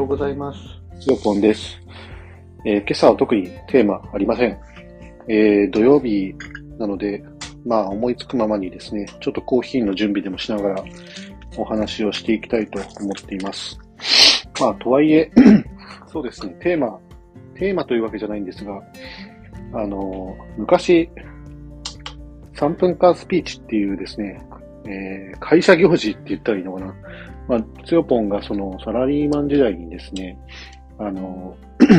ようございます。よぽんです、えー今朝は特にテーマありません。えー土曜日なので、まあ思いつくままにですね、ちょっとコーヒーの準備でもしながらお話をしていきたいと思っています。まあとはいえ、そうですね、テーマ、テーマというわけじゃないんですが、あの、昔、3分間スピーチっていうですね、えー会社行事って言ったらいいのかな。まあ、つよぽんがそのサラリーマン時代にですね、あの、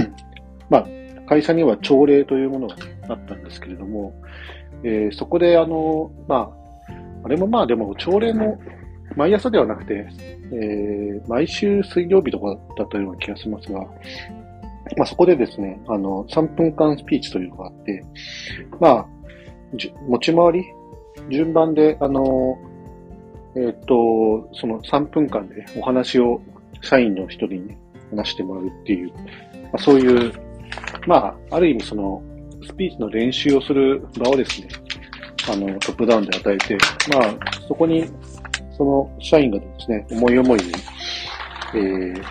まあ、会社には朝礼というものがあったんですけれども、えーそこであの、まあ、あれもまあでも朝礼も毎朝ではなくて、えー毎週水曜日とかだったような気がしますが、まあそこでですね、あの、3分間スピーチというのがあって、まあ、持ち回り順番で、あの、えっ、と、その3分間でお話を社員の一人に話してもらうっていう、まあ、そういう、まあ、ある意味その、スピーチの練習をする場をですね、あの、トップダウンで与えて、まあ、そこに、その社員がですね、思い思いに、えー、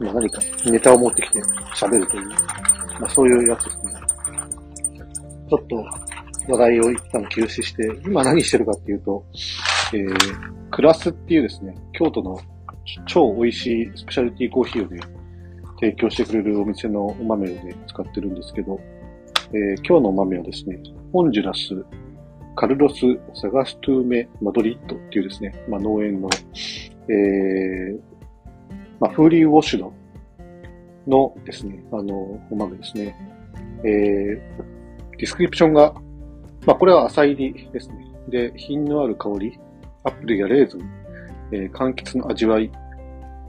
まあ、何かネタを持ってきて喋るという、まあ、そういうやつですね。ちょっと話題を一旦休止して、今何してるかっていうと、えー、クラスっていうですね、京都の超美味しいスペシャルティコーヒーをね、提供してくれるお店のお豆をね、使ってるんですけど、えー今日のお豆はですね、ホンジュラス、カルロス・サガストゥーメ・マドリッドっていうですね、まあ、農園の、えー、まあ、フーリーウォッシュドのですね、あの、お豆ですね。えー、ディスクリプションが、まあ、これは浅煎りですね。で、品のある香り、アップルやレーズン、えー柑橘の味わい、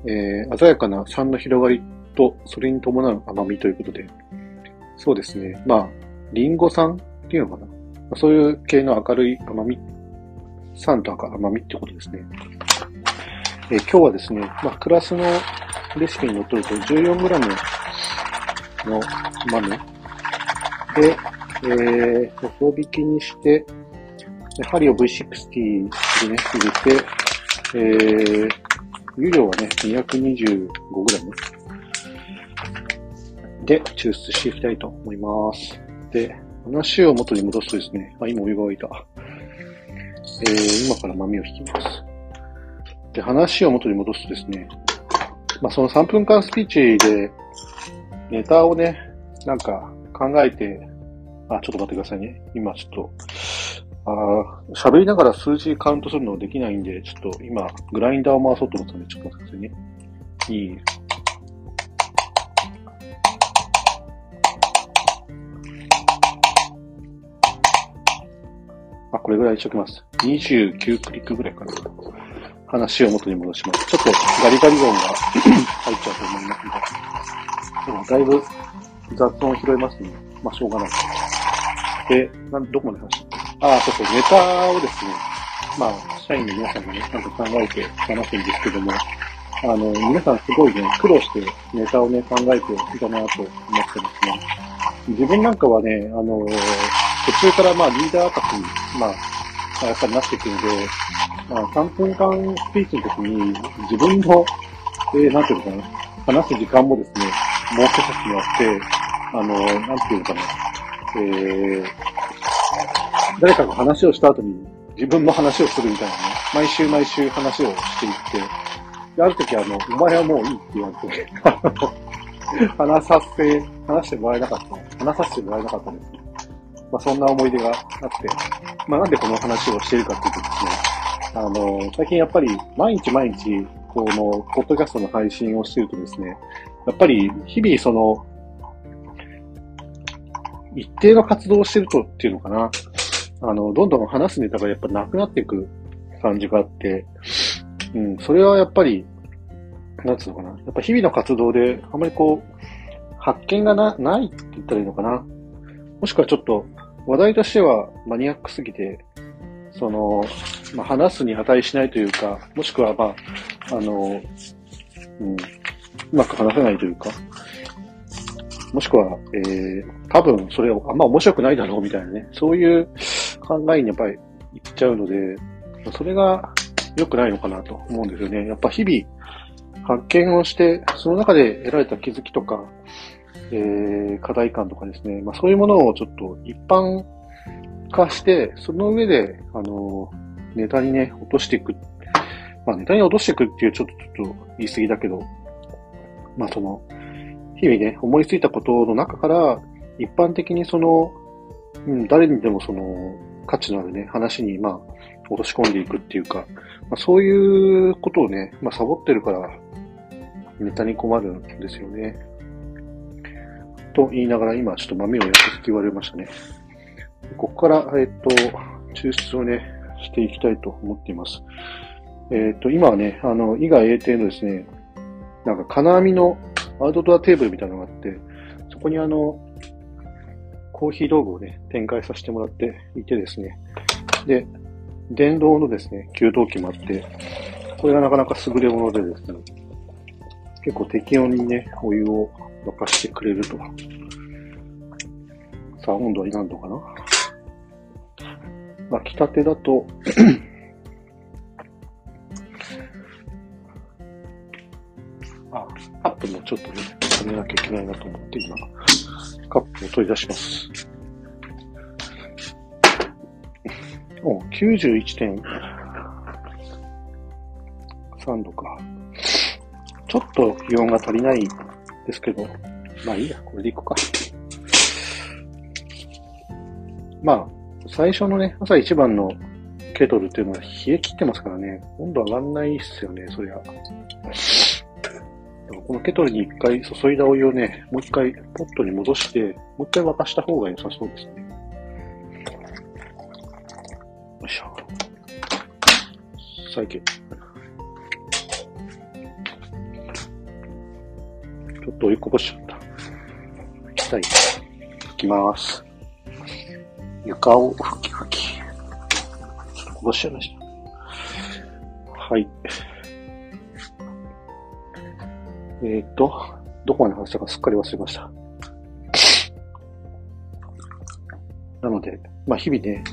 えー鮮やかな酸の広がりと、それに伴う甘みということで、そうですね。まあ、リンゴ酸っていうのかな。そういう系の明るい甘み、酸と甘みってことですね。えー今日はですね、まあ、クラスのレシピにのっとると 14g の豆で、えー、細引きにして、針を V60 でね、入れて、えー、湯量はね、225g で抽出していきたいと思います。で、話を元に戻すとですね、あ、今お湯が沸いた。えー、今から豆を引きます。で、話を元に戻すとですね、まあ、その3分間スピーチで、ネタをね、なんか考えて、あ、ちょっと待ってくださいね。今ちょっと、あ喋りながら数字カウントするのできないんで、ちょっと今、グラインダーを回そうと思ったんで、ちょっと待ってくださいね。いい。あ、これぐらいにしときます。29クリックぐらいかな。話を元に戻します。ちょっとガリガリ音が入っちゃうと思いますので。でもだいぶ雑音を拾いますね。まあ、しょうがない。で、なんどこまで話したああ、そうそう、ネタをですね、まあ、社員の皆さんがね、ちゃんと考えて話すんですけども、あの、皆さんすごいね、苦労してネタをね、考えていたなと思ってですね。自分なんかはね、あの、途中からまあリーダー格に、まあ、やっぱりなっていくので、まあ、3分間スピーチの時に自分の、えー、なんていうのかな、話す時間もですね、もう一つにあって、あの、なんていうのかな、えー、誰かが話をした後に自分も話をするみたいなね、毎週毎週話をしていって、である時あの、お前はもういいって言われて、話させ、話してもらえなかった。話させてもらえなかったです。まあそんな思い出があって、まあなんでこの話をしているかっていうとですね、あの、最近やっぱり毎日毎日、この、ポッドキャストの配信をしているとですね、やっぱり日々その、一定の活動をしてるとっていうのかな。あの、どんどん話すネタがやっぱなくなっていく感じがあって、うん、それはやっぱり、なんつうのかな。やっぱ日々の活動で、あんまりこう、発見がな、ないって言ったらいいのかな。もしくはちょっと、話題としてはマニアックすぎて、その、まあ、話すに値しないというか、もしくはまあ、あの、うん、うまく話せないというか、もしくは、えー、多分それをあんま面白くないだろうみたいなね、そういう考えにやっぱりいっちゃうので、それが良くないのかなと思うんですよね。やっぱ日々、発見をして、その中で得られた気づきとか、えー、課題感とかですね、まあそういうものをちょっと一般化して、その上で、あの、ネタにね、落としていく。まあネタに落としていくっていうちょっと、ちょっと言い過ぎだけど、まあその、日々ね、思いついたことの中から、一般的にその、うん、誰にでもその、価値のあるね、話に、まあ、落とし込んでいくっていうか、まあ、そういうことをね、まあ、サボってるから、ネタに困るんですよね。と言いながら、今、ちょっと豆を焼くって言われましたね。ここから、えっ、と、抽出をね、していきたいと思っています。えっ、と、今はね、あの、伊賀 A 邸のですね、なんか金網のアウトドアテーブルみたいなのがあって、そこにあの、コーヒー道具をね、展開させてもらっていてですね。で、電動のですね、給湯器もあって、これがなかなか優れものでですね、結構適温にね、お湯を沸かしてくれると。さあ、温度は何度かな？まあ、来たてだとあ、カップもちょっとね、止めなきゃいけないなと思って今、カップを取り出します。お、91.3度か。ちょっと気温が足りないですけど、まあいいや、これでいくか。まあ、最初のね、朝一番のケトルっていうのは冷え切ってますからね、温度上がんないっすよね、そりゃ。このケトルに一回注いだお湯をね、もう一回ポットに戻して、もう一回沸かした方が良さそうですね。よいしょ。再起。ちょっとお湯こぼしちゃった。拭きたい。拭きます。床を拭き拭き。ちょっとこぼしちゃいました。えっ、ー、と、どこまで話したかすっかり忘れました。なので、まあ日々ね、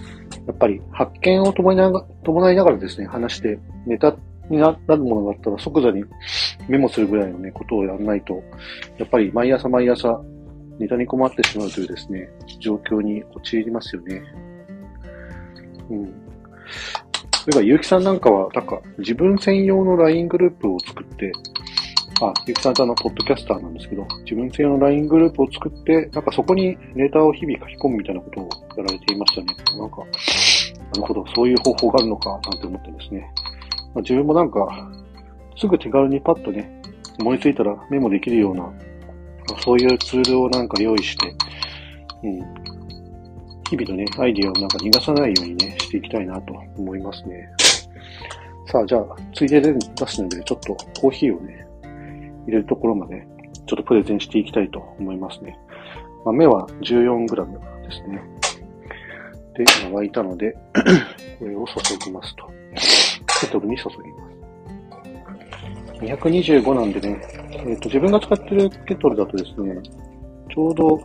やっぱり発見を伴いなが伴いながらですね、話して、ネタになるものがあったら即座にメモするぐらいのね、ことをやらないと、やっぱり毎朝毎朝ネタに困ってしまうというですね、状況に陥りますよね。うん。例えば、ゆうきさんなんかは、なんか、自分専用の LINE グループを作って、あ、ゆきさんってあの、ポッドキャスターなんですけど、自分専用の LINE グループを作って、なんかそこにネタを日々書き込むみたいなことをやられていましたね。なんか、なるほど、そういう方法があるのか、なんて思ってですね。まあ、自分もなんか、すぐ手軽にパッとね、思いついたらメモできるような、そういうツールをなんか用意して、うん、日々のね、アイディアをなんか逃がさないようにね、していきたいなと思いますね。さあ、じゃあ、ついでで出すので、ちょっとコーヒーをね、入れるところまで、ちょっとプレゼンしていきたいと思いますね。豆は 14g ですね。で、今沸いたので これを注ぎますと。ケトルに注ぎます。225なんでね、えっ、ー、と、自分が使ってるケトルだとですね、ちょうど、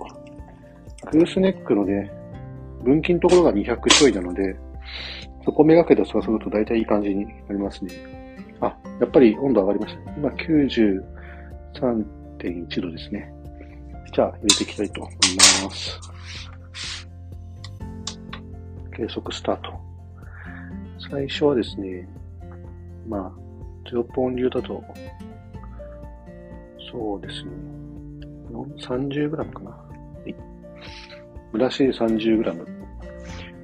グースネックのね、分岐のところが200ちょいなので、そこめがけて注ぐと大体いい感じになりますね。あ、やっぱり温度上がりました。今90、3.1度ですね。じゃあ入れていきたいと思います。計測スタート。最初はですね、まあ、0本流だと、そうですね、30g かな。はい。ブラシで 30g。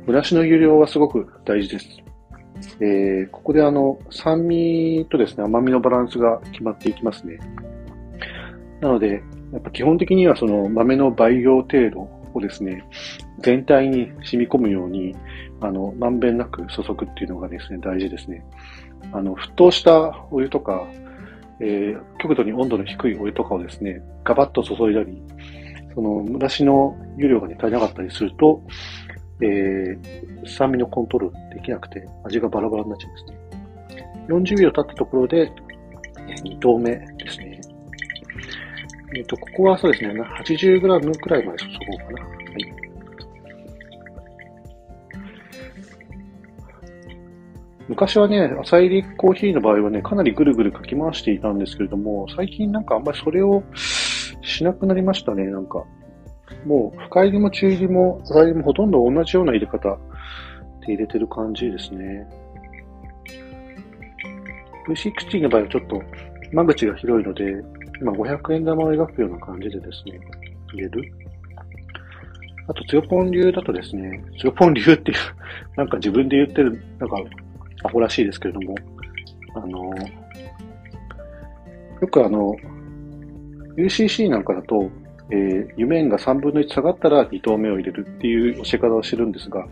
ブラシの有料はすごく大事です。えー、ここであの、酸味とですね、甘みのバランスが決まっていきますね。なので、やっぱ基本的にはその豆の培養程度をですね、全体に染み込むように、あの、まんべんなく注ぐっていうのがですね、大事ですね。あの、沸騰したお湯とか、えー、極度に温度の低いお湯とかをですね、ガバッと注いだり、その、蒸らしの湯量がね、足りなかったりすると、えー、酸味のコントロールできなくて、味がバラバラになっちゃうんですね。40秒経ったところで、2投目ですね。えっ、ー、と、ここはそうですね、80g くらいまで注ごうかな。はい。昔はね、朝入りコーヒーの場合はね、かなりぐるぐるかき回していたんですけれども、最近なんかあんまりそれをしなくなりましたね、なんか。もう、深入りも中入りも朝入りもほとんど同じような入れ方で入れてる感じですね。V60 の場合はちょっと間口が広いので、今500円玉を描くような感じでですね、入れる。あと、つよぽん流だとですね、つよぽん流っていう、なんか自分で言ってる、なんか、アホらしいですけれども、あの、よくあの、UCC なんかだと、えー、湯面が3分の1下がったら2投目を入れるっていう教え方をしてるんですが、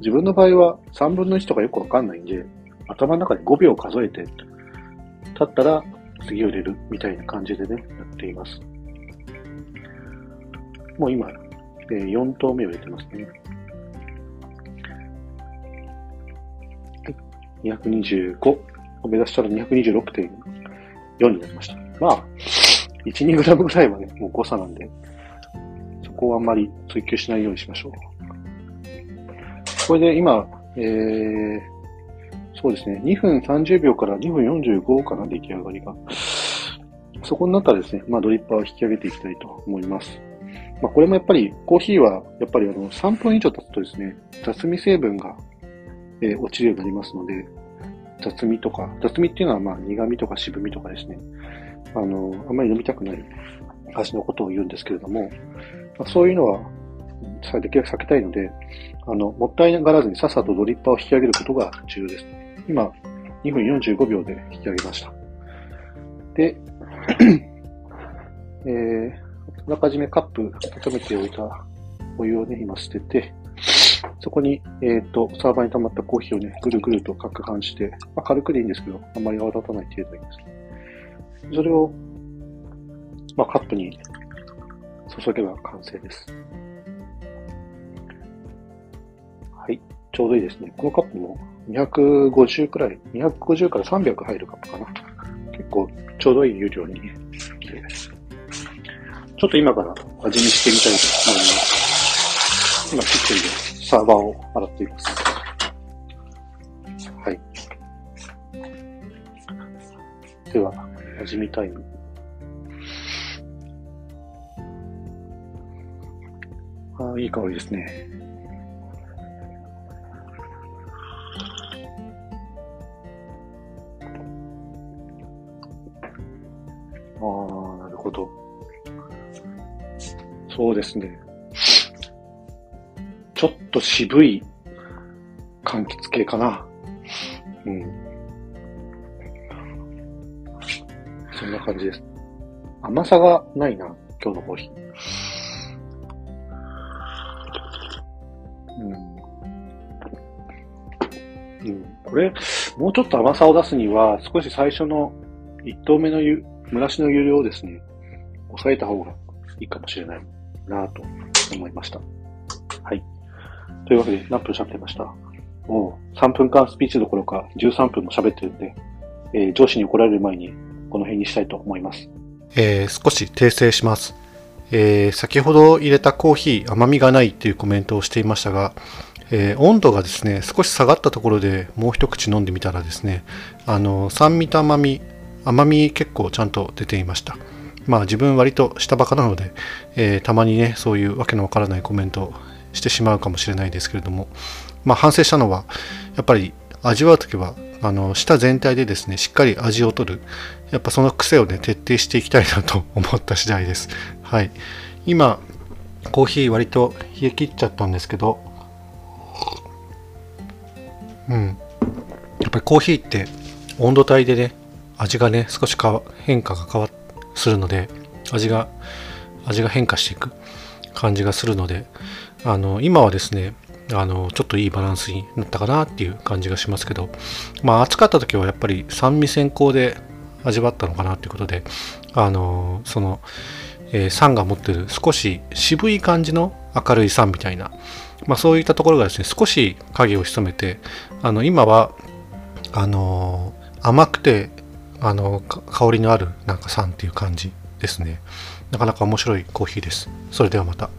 自分の場合は3分の1とかよくわかんないんで、頭の中で5秒数えて、立ったら次を入れるみたいな感じでね、やっています。もう今、えー、4投目を入れてますね。225を目指したら226.4になりました。まあ、1、2グラムぐらいはね、もう誤差なんで、そこをあんまり追求しないようにしましょう。これで今、えー、そうですね、2分30秒から2分45かな、出来上がりが。そこになったらですね、まあドリッパーを引き上げていきたいと思います。まあこれもやっぱり、コーヒーはやっぱりあの3分以上経つとですね、雑味成分が、えー、落ちるようになりますので、雑味とか、雑味っていうのはまあ苦味とか渋みとかですね、あの、あんまり飲みたくない味のことを言うんですけれども、まあ、そういうのは、できるだけ避けたいので、あの、もったいがらずにさっさとドリッパーを引き上げることが重要です。今、2分45秒で引き上げました。で、えー、あらかじめカップ温めておいたお湯をね、今捨てて、そこに、えっ、ー、と、サーバーに溜まったコーヒーをね、ぐるぐるとかく感じて、まあ、軽くでいいんですけど、あんまり泡立たない程度にですね。それを、まあ、カップに注げば完成です。はい。ちょうどいいですね。このカップも250くらい、250から300入るカップかな。結構ちょうどいい湯量に綺麗です。ちょっと今から味見してみたいと思います。今キッチンでサーバーを洗っています。はい。では、味見タイム。ああ、いい香りですね。そうですね。ちょっと渋い柑橘系かな。うん。そんな感じです。甘さがないな、今日のコーヒー。うん。うん。これ、もうちょっと甘さを出すには、少し最初の1投目の湯、蒸らしの湯量をですね、抑えた方がいいかもしれないなと思いました。はい。というわけで、何分喋ってましたもう3分間スピーチどころか13分も喋ってるんで、えー、上司に怒られる前にこの辺にしたいと思います。えー、少し訂正します。えー、先ほど入れたコーヒー甘みがないっていうコメントをしていましたが、えー、温度がですね少し下がったところでもう一口飲んでみたらですねあの酸味と甘み甘み結構ちゃんと出ていましたまあ自分割と下バカなので、えー、たまにねそういうわけのわからないコメントをしてしまうかもしれないですけれどもまあ反省したのはやっぱり味わう時はあの舌全体でですねしっかり味を取るやっぱその癖をね徹底していきたいなと 思った次第です。はい。今コーヒー割と冷え切っちゃったんですけどうん。やっぱりコーヒーって温度帯でね味がね少し変化が変わってするので味が味が変化していく感じがするのであの今はですねあのちょっといいバランスになったかなっていう感じがしますけどまあ暑かった時はやっぱり酸味先行で味わったのかなということであのその、えー、酸が持ってる少し渋い感じの明るい酸みたいな、まあ、そういったところがですね少し影を潜めてあの今はあの甘くてあの香りのあるなんか酸っていう感じですね。なかなか面白いコーヒーです。それではまた。